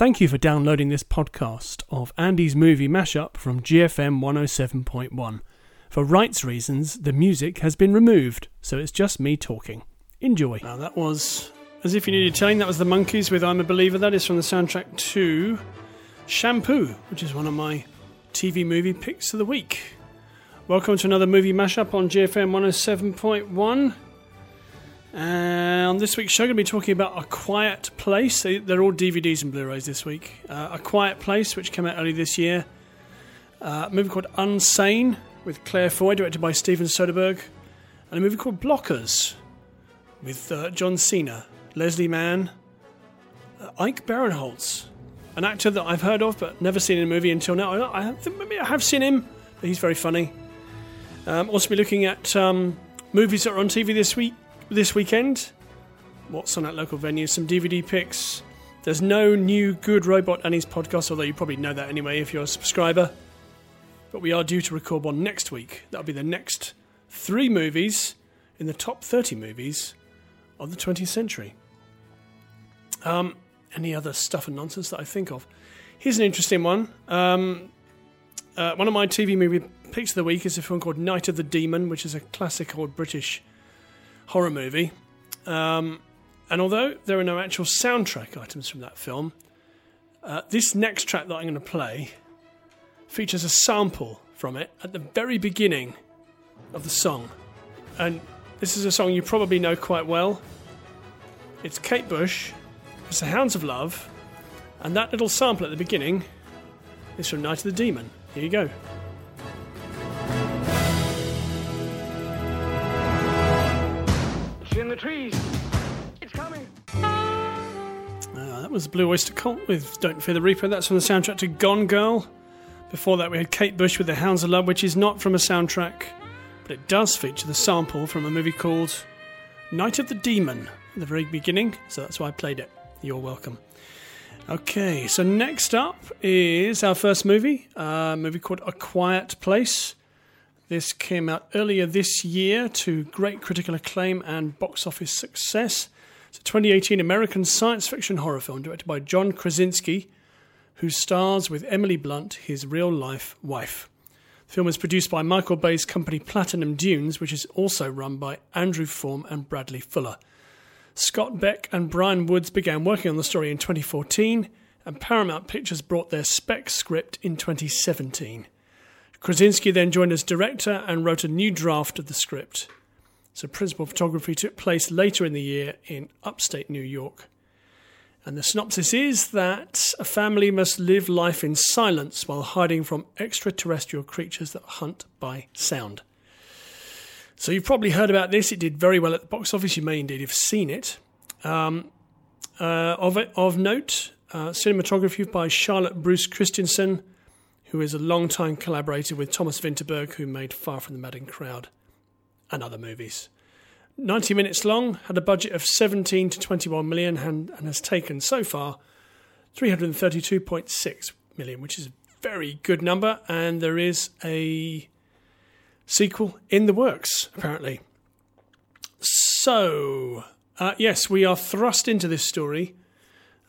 Thank you for downloading this podcast of Andy's movie mashup from GFM 107.1. For rights reasons, the music has been removed, so it's just me talking. Enjoy. Now, that was, as if you needed telling, that was The Monkees with I'm a Believer. That is from the soundtrack to Shampoo, which is one of my TV movie picks of the week. Welcome to another movie mashup on GFM 107.1. On this week's show, I'm going to be talking about A Quiet Place. They- They're all DVDs and Blu rays this week. Uh, a Quiet Place, which came out early this year. Uh, a movie called Unsane with Claire Foy, directed by Steven Soderbergh. And a movie called Blockers with uh, John Cena, Leslie Mann, uh, Ike Barinholtz, an actor that I've heard of but never seen in a movie until now. I, I think maybe I have seen him, but he's very funny. Um, also, be looking at um, movies that are on TV this week, this weekend. What's on at local venues? Some DVD picks. There's no new Good Robot Annie's podcast, although you probably know that anyway if you're a subscriber. But we are due to record one next week. That'll be the next three movies in the top 30 movies of the 20th century. Um, any other stuff and nonsense that I think of? Here's an interesting one. Um, uh, one of my TV movie picks of the week is a film called Night of the Demon, which is a classic old British horror movie. Um, and although there are no actual soundtrack items from that film, uh, this next track that I'm going to play features a sample from it at the very beginning of the song. And this is a song you probably know quite well. It's Kate Bush, it's the Hounds of Love, and that little sample at the beginning is from Night of the Demon. Here you go. The trees. It's coming. Uh, that was Blue Oyster Cult with Don't Fear the Reaper. That's from the soundtrack to Gone Girl. Before that, we had Kate Bush with The Hounds of Love, which is not from a soundtrack, but it does feature the sample from a movie called Night of the Demon at the very beginning, so that's why I played it. You're welcome. Okay, so next up is our first movie, a movie called A Quiet Place. This came out earlier this year to great critical acclaim and box office success. It's a 2018 American science fiction horror film directed by John Krasinski, who stars with Emily Blunt, his real life wife. The film is produced by Michael Bay's company Platinum Dunes, which is also run by Andrew Form and Bradley Fuller. Scott Beck and Bryan Woods began working on the story in 2014, and Paramount Pictures brought their spec script in 2017. Krasinski then joined as director and wrote a new draft of the script. So, principal photography took place later in the year in upstate New York. And the synopsis is that a family must live life in silence while hiding from extraterrestrial creatures that hunt by sound. So, you've probably heard about this. It did very well at the box office. You may indeed have seen it. Um, uh, of, of note, uh, cinematography by Charlotte Bruus Christensen, who is a long-time collaborator with Thomas Vinterberg, who made Far from the Madding Crowd and other movies. 90 minutes long, had a budget of 17 to 21 million, and, and has taken so far 332.6 million, which is a very good number. And there is a sequel in the works, apparently. So, uh, yes, we are thrust into this story.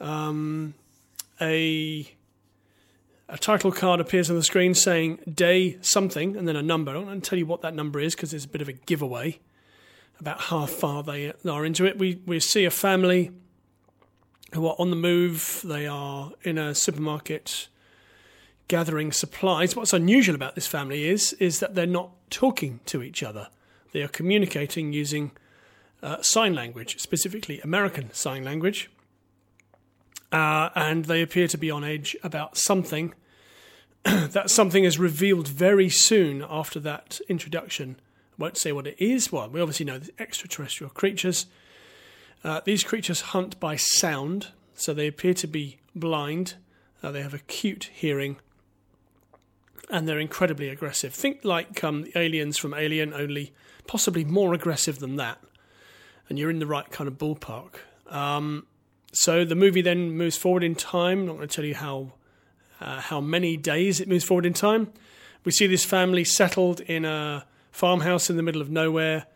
Um, a a title card appears on the screen saying day something and then a number. I don't want to tell you what that number is because it's a bit of a giveaway about how far they are into it. We we see a family who are on the move. They are in a supermarket gathering supplies. What's unusual about this family is is that they're not talking to each other. They are communicating using uh, sign language, specifically American sign language. Uh, and they appear to be on edge about something. that something is revealed very soon after that introduction. I won't say what it is. Well, we obviously know the extraterrestrial creatures. Uh, these creatures hunt by sound, so they appear to be blind. Uh, they have acute hearing, and they're incredibly aggressive. Think like um, the aliens from Alien, only possibly more aggressive than that. And you're in the right kind of ballpark. Um, so the movie then moves forward in time. I'm not going to tell you how uh, how many days it moves forward in time. We see this family settled in a farmhouse in the middle of nowhere,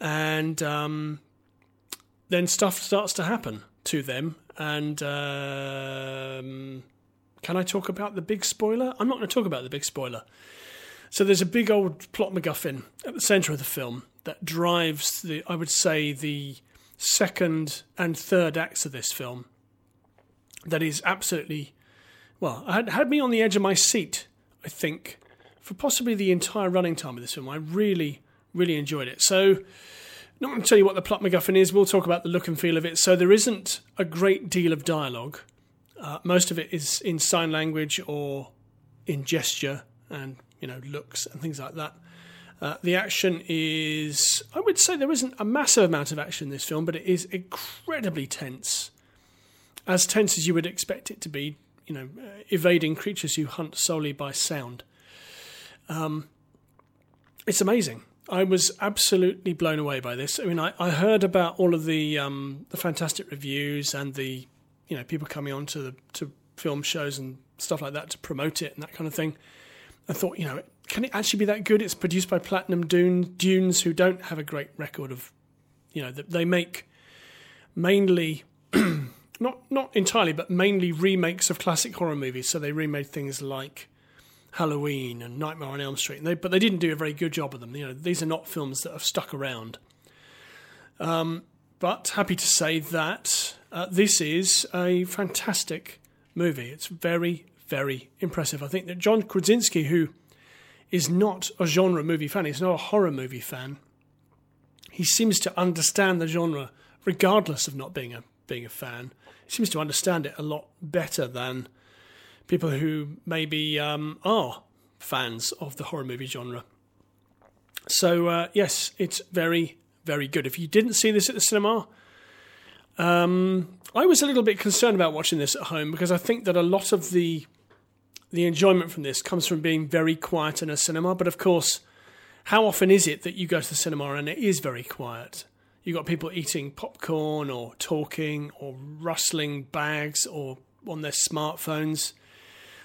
and um, then stuff starts to happen to them, and um can I talk about the big spoiler? I'm not going to talk about the big spoiler. So there's a big old plot MacGuffin at the centre of the film that drives the, I would say, the second and third acts of this film. That is absolutely, well, had had me on the edge of my seat. I think for possibly the entire running time of this film. I really, really enjoyed it. So not going to tell you what the plot MacGuffin is. We'll talk about the look and feel of it. So there isn't a great deal of dialogue. Uh, most of it is in sign language or in gesture and you know looks and things like that. Uh, the action is, I would say, there isn't a massive amount of action in this film, but it is incredibly tense, as tense as you would expect it to be. You know, uh, evading creatures who hunt solely by sound. Um, it's amazing. I was absolutely blown away by this. I mean, I, I heard about all of the um, the fantastic reviews and the you know people coming on to the to film shows and stuff like that to promote it and that kind of thing. I thought, you know, can it actually be that good? It's produced by Platinum Dune, Dunes, who don't have a great record of, you know, they make mainly, not not entirely, but mainly remakes of classic horror movies. So they remade things like Halloween and Nightmare on Elm Street, they, but they didn't do a very good job of them. You know, these are not films that have stuck around. Um, but happy to say that uh, this is a fantastic movie. It's very, very impressive. I think that John Krasinski, who is not a genre movie fan, he's not a horror movie fan. He seems to understand the genre, regardless of not being a being a fan. He seems to understand it a lot better than people who maybe um, are fans of the horror movie genre. So uh, yes, it's very very good. If you didn't see this at the cinema, um, I was a little bit concerned about watching this at home because I think that a lot of the the enjoyment from this comes from being very quiet in a cinema. But of course, how often is it that you go to the cinema and it is very quiet? You've got people eating popcorn or talking or rustling bags or on their smartphones.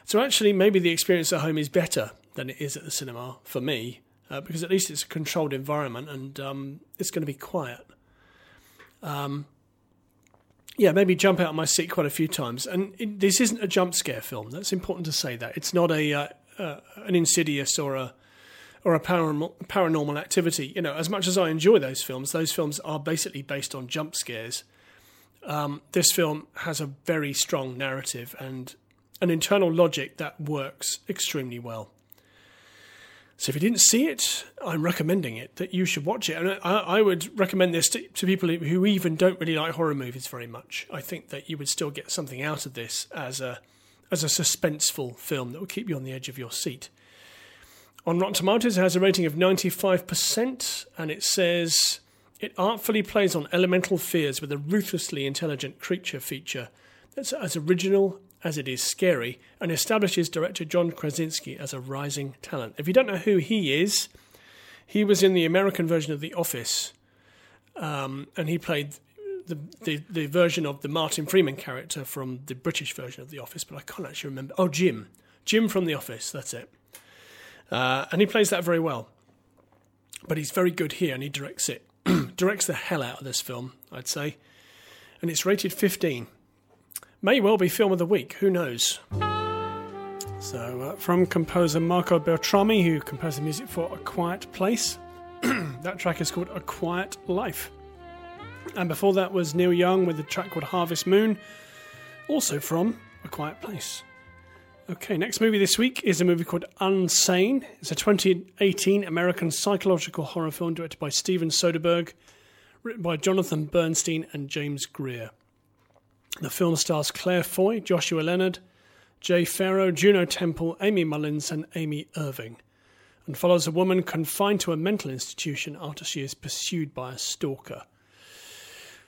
So actually, maybe the experience at home is better than it is at the cinema for me, uh, because at least it's a controlled environment and um, it's going to be quiet. Um, yeah, maybe jump out of my seat quite a few times. And it, this isn't a jump scare film. That's important to say that it's not a uh, uh, an insidious or a or a paranormal, paranormal activity. You know, as much as I enjoy those films, those films are basically based on jump scares. Um, this film has a very strong narrative and an internal logic that works extremely well. So if you didn't see it, I'm recommending it that you should watch it. And I, I would recommend this to, to, people who even don't really like horror movies very much. I think that you would still get something out of this as a as a suspenseful film that will keep you on the edge of your seat. On Rotten Tomatoes, it has a rating of 95%, and it says it artfully plays on elemental fears with a ruthlessly intelligent creature feature that's as original as it is scary, and establishes director John Krasinski as a rising talent. If you don't know who he is, he was in the American version of The Office, um, and he played the, the, the version of the Martin Freeman character from the British version of The Office, but I can't actually remember. Oh, Jim, Jim from The Office. That's it. Uh, and he plays that very well. But he's very good here, and he directs it, directs the hell out of this film, I'd say. And it's rated 15 may well be film of the week. Who knows? So, uh, from composer Marco Beltrami, who composed the music for A Quiet Place, that track is called A Quiet Life. And before that was Neil Young with the track called Harvest Moon, also from A Quiet Place. Okay, next movie this week is a movie called Unsane. It's a 2018 American psychological horror film directed by Steven Soderbergh, written by Jonathan Bernstein and James Greer. The film stars Claire Foy, Joshua Leonard, Jay Pharoah, Juno Temple, Aimee Mullins, and Amy Irving, and follows a woman confined to a mental institution after she is pursued by a stalker.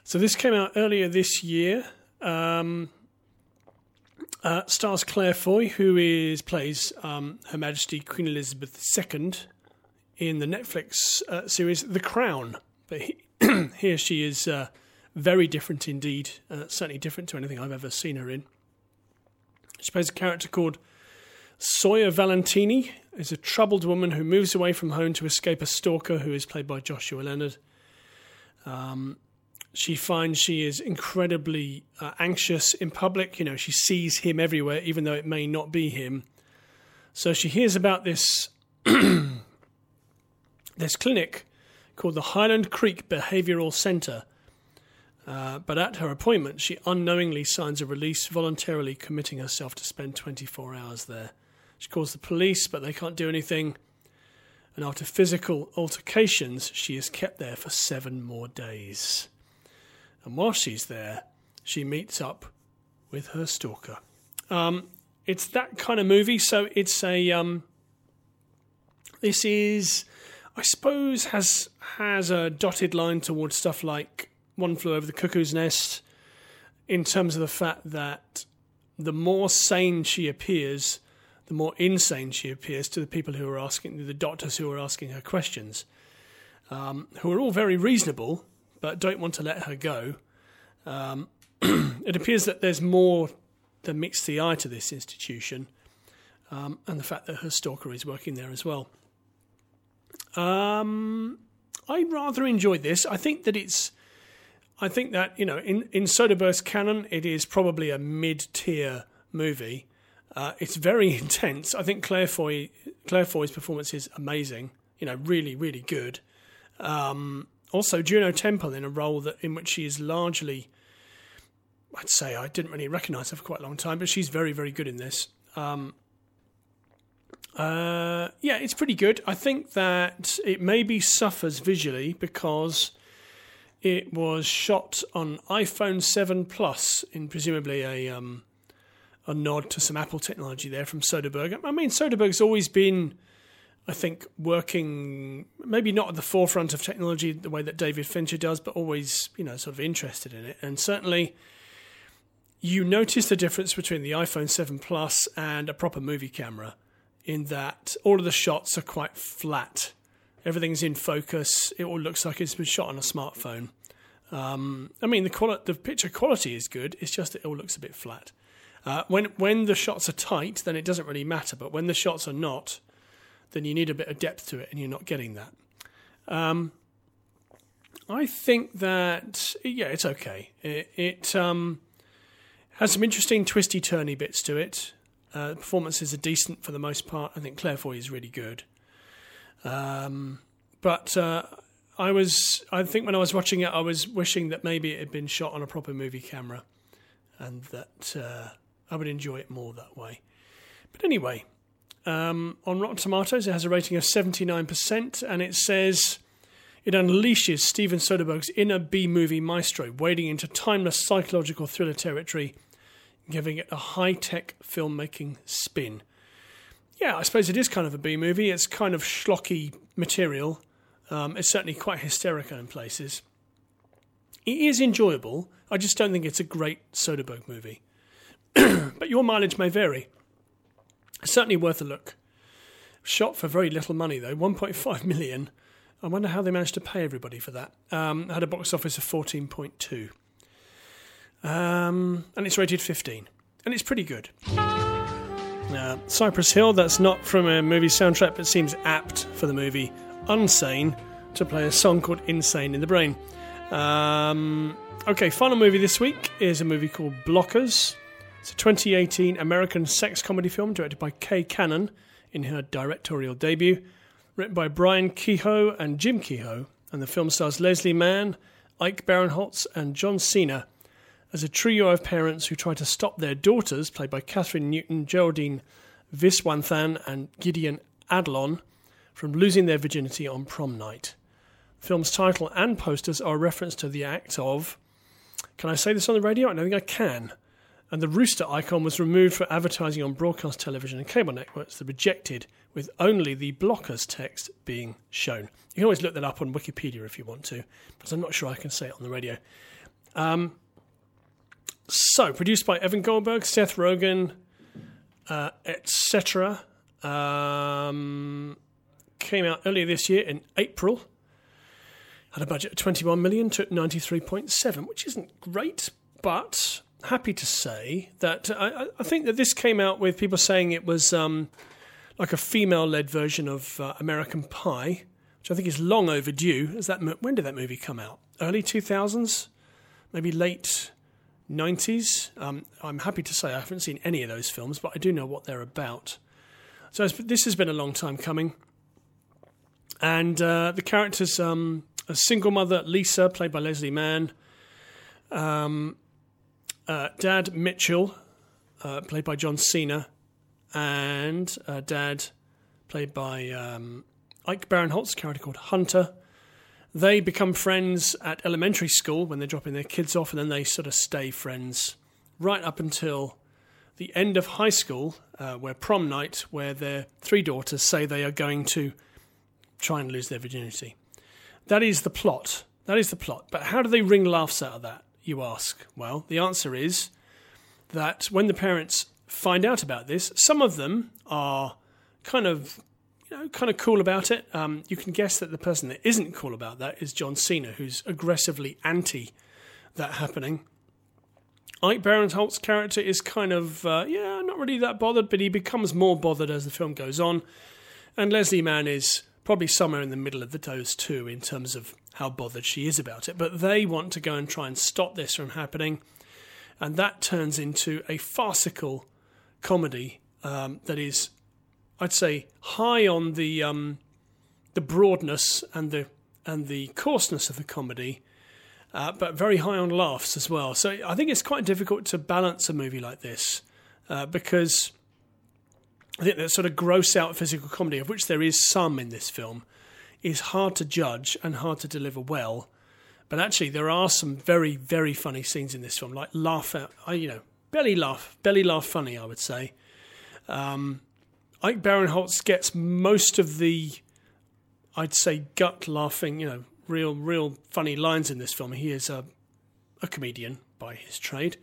So this came out earlier this year. Um, uh, stars Claire Foy, who is plays um, Her Majesty Queen Elizabeth II in the Netflix uh, series The Crown. But he, here she is uh, very different indeed, uh, certainly different to anything I've ever seen her in. She plays a character called Sawyer Valentini, is a troubled woman who moves away from home to escape a stalker who is played by Joshua Leonard. Um, she finds she is incredibly uh, anxious in public. You know, she sees him everywhere, even though it may not be him. So she hears about this this clinic called the Highland Creek Behavioural Centre. Uh, but at her appointment, she unknowingly signs a release, voluntarily committing herself to spend 24 hours there. She calls the police, but they can't do anything. And after physical altercations, she is kept there for seven more days. And while she's there, she meets up with her stalker. Um, it's that kind of movie, so it's a. Um, this is I suppose has has a dotted line towards stuff like One Flew Over the Cuckoo's Nest, in terms of the fact that the more sane she appears, the more insane she appears to the people who are asking, the doctors who are asking her questions, um, who are all very reasonable but don't want to let her go. Um, it appears that there's more than meets the eye to this institution, um, and the fact that her stalker is working there as well. Um, I rather enjoyed this. I think that it's. I think that you know, in in Soderbergh's canon, it is probably a mid-tier movie. Uh, it's very intense. I think Claire Foy Claire Foy's performance is amazing. You know, really, really good. Um, also, Juno Temple in a role that in which she is largely. I'd say I didn't really recognise her for quite a long time, but she's very, very good in this. Um, uh, yeah, it's pretty good. I think that it maybe suffers visually because it was shot on iPhone 7 Plus, in presumably a um, a nod to some Apple technology there from Soderbergh. I mean, Soderbergh's always been, I think, working maybe not at the forefront of technology the way that David Fincher does, but always, you know, sort of interested in it. And certainly, you notice the difference between the iPhone 7 Plus and a proper movie camera in that all of the shots are quite flat. Everything's in focus. It all looks like it's been shot on a smartphone. Um, I mean, the quali- the picture quality is good. It's just it all looks a bit flat. Uh, when when the shots are tight, then it doesn't really matter. But when the shots are not, then you need a bit of depth to it, and you're not getting that. Um, I think that yeah, it's okay. It, it um, has some interesting twisty turny bits to it. Uh, performances are decent for the most part. I think Claire Foy is really good. Um, but uh, I was, I think when I was watching it, I was wishing that maybe it had been shot on a proper movie camera, and that uh, I would enjoy it more that way. But anyway, um, on Rotten Tomatoes, it has a rating of seventy nine percent, and it says. It unleashes Steven Soderbergh's inner B movie maestro, wading into timeless psychological thriller territory giving it a high tech filmmaking spin. Yeah, I suppose it is kind of a B movie. It's kind of schlocky material. Um, it's certainly quite hysterical in places. It is enjoyable. I just don't think it's a great Soderbergh movie. but your mileage may vary. certainly worth a look. Shot for very little money though, 1.5 million. I wonder how they managed to pay everybody for that. Um, had a box office of 14.2. Um, and it's rated 15. And it's pretty good. Uh, Cypress Hill, that's not from a movie soundtrack, but seems apt for the movie Unsane to play a song called Insane in the Brain. Um, okay, final movie this week is a movie called Blockers. It's a 2018 American sex comedy film directed by Kay Cannon in her directorial debut, written by Brian Kehoe and Jim Kehoe, and the film stars Leslie Mann, Ike Barinholtz, and John Cena as a trio of parents who try to stop their daughters, played by Kathryn Newton, Geraldine Viswanathan, and Gideon Adlon, from losing their virginity on prom night. The film's title and posters are a reference to the act of. Can I say this on the radio? I don't think I can. And the rooster icon was removed for advertising on broadcast television and cable networks that rejected, with only the blockers text being shown. You can always look that up on Wikipedia if you want to, but I'm not sure I can say it on the radio. Um, so, produced by Evan Goldberg, Seth Rogen, uh, etc. Um, came out earlier this year in April. Had a budget of 21 million, took 93.7, which isn't great, but happy to say that I, I think that this came out with people saying it was um, like a female-led version of uh, American Pie, which I think is long overdue. Is that when did that movie come out? Early 2000s. maybe late 90s. Um, I'm happy to say I haven't seen any of those films, but I do know what they're about. So this has been a long time coming. And uh, the characters um, a single mother, Lisa, played by Leslie Mann. Um, uh, Dad Mitchell, uh, played by John Cena. And uh, Dad, played by um, Ike Barinholtz, character called Hunter. They become friends at elementary school when they're dropping their kids off, and then they sort of stay friends right up until the end of high school, uh, where prom night, where their three daughters say they are going to try and lose their virginity. That is the plot. That is the plot. But how do they wring laughs out of that, you ask? Well, the answer is that when the parents find out about this, some of them are kind of you know, kind of cool about it. Um, you can guess that the person that isn't cool about that is John Cena, who's aggressively anti that happening. Ike Barinholtz's character is kind of, uh, yeah, not really that bothered, but he becomes more bothered as the film goes on. And Leslie Mann is probably somewhere in the middle of the those too, in terms of how bothered she is about it. But they want to go and try and stop this from happening. And that turns into a farcical comedy um, that is I'd say high on the um, the broadness and the and the coarseness of the comedy, uh, but very high on laughs as well. So I think it's quite difficult to balance a movie like this uh, because I think that sort of gross out physical comedy, of which there is some in this film, is hard to judge and hard to deliver well. But actually, there are some very very funny scenes in this film, like laugh out, you know, belly laugh, belly laugh funny, I would say. Um, Ike Barinholtz gets most of the, I'd say, gut laughing, you know, real, real funny lines in this film. He is a, a comedian by his trade.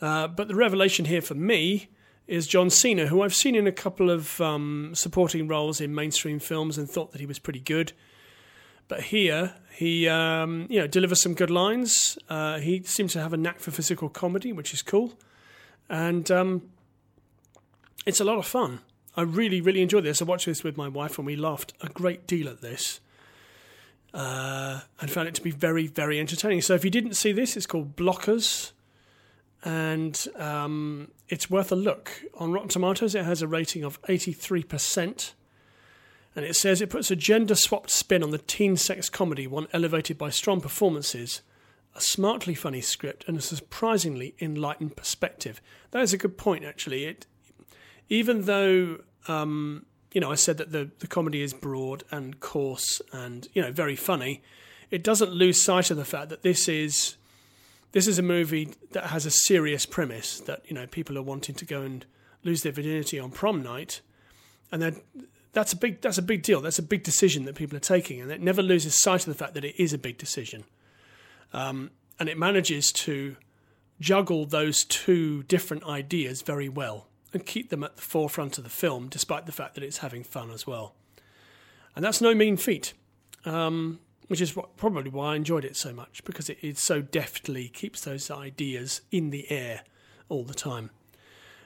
Uh, but the revelation here for me is John Cena, who I've seen in a couple of um, supporting roles in mainstream films and thought that he was pretty good. But here, he um, you know delivers some good lines. Uh, he seems to have a knack for physical comedy, which is cool, and um, it's a lot of fun. I really, really enjoyed this. I watched this with my wife and we laughed a great deal at this uh, and found it to be very, very entertaining. So if you didn't see this, it's called Blockers and um, it's worth a look. On Rotten Tomatoes, it has a rating of 83%. And it says it puts a gender swapped spin on the teen sex comedy, one elevated by strong performances, a smartly funny script, and a surprisingly enlightened perspective. That is a good point, actually. It even though um, you know I said that the the comedy is broad and coarse and you know very funny, it doesn't lose sight of the fact that this is this is a movie that has a serious premise that you know people are wanting to go and lose their virginity on prom night, and that's a big that's a big deal. That's a big decision that people are taking, and it never loses sight of the fact that it is a big decision. Um, and it manages to juggle those two different ideas very well and keep them at the forefront of the film, despite the fact that it's having fun as well. And that's no mean feat, um, which is what, probably why I enjoyed it so much, because it, it so deftly keeps those ideas in the air all the time.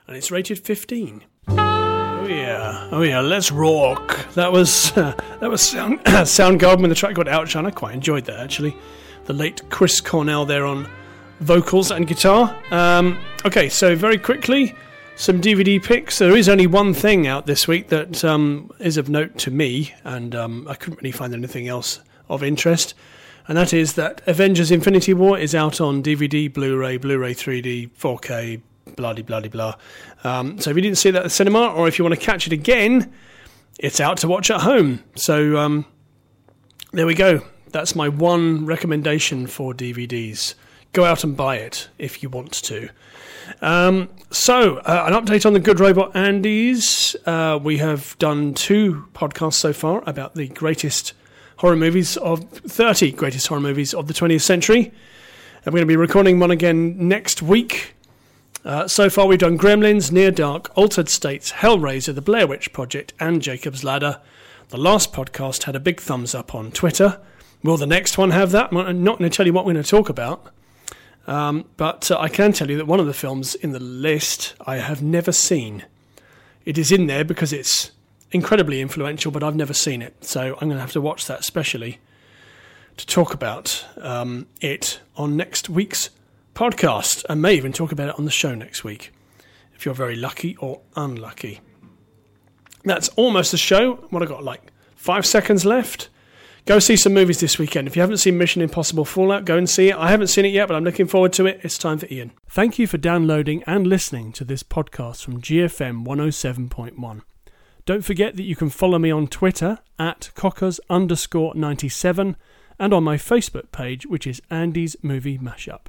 And it's rated 15. Oh yeah, oh yeah, let's rock. That was uh, that was Sound Soundgarden with the track called Outshine. I quite enjoyed that actually. The late Chris Cornell there on vocals and guitar. Um, okay, so very quickly, some DVD picks. There is only one thing out this week that um, is of note to me, and um, I couldn't really find anything else of interest. And that is that Avengers Infinity War is out on DVD, Blu ray, Blu ray 3D, 4K, bloody, blah, blah, blah. Um, so if you didn't see that at the cinema, or if you want to catch it again, it's out to watch at home. So um, there we go. That's my one recommendation for DVDs. Go out and buy it if you want to. Um, so, uh, an update on the Good Robot Andes. Uh, we have done two podcasts so far about the greatest horror movies of 30 greatest horror movies of the 20th century. We're going to be recording one again next week. Uh, so far, we've done Gremlins, Near Dark, Altered States, Hellraiser, The Blair Witch Project, and Jacob's Ladder. The last podcast had a big thumbs up on Twitter. Will the next one have that? I'm not going to tell you what we're going to talk about. Um, but uh, I can tell you that one of the films in the list I have never seen. It is in there because it's incredibly influential, but I've never seen it. So I'm going to have to watch that specially to talk about um, it on next week's podcast and may even talk about it on the show next week if you're very lucky or unlucky. That's almost the show. What I got like five seconds left. Go see some movies this weekend. If you haven't seen Mission Impossible Fallout, go and see it. I haven't seen it yet, but I'm looking forward to it. It's time for Ian. Thank you for downloading and listening to this podcast from GFM 107.1. Don't forget that you can follow me on Twitter at cockers underscore 97 and on my Facebook page, which is Andy's Movie Mashup.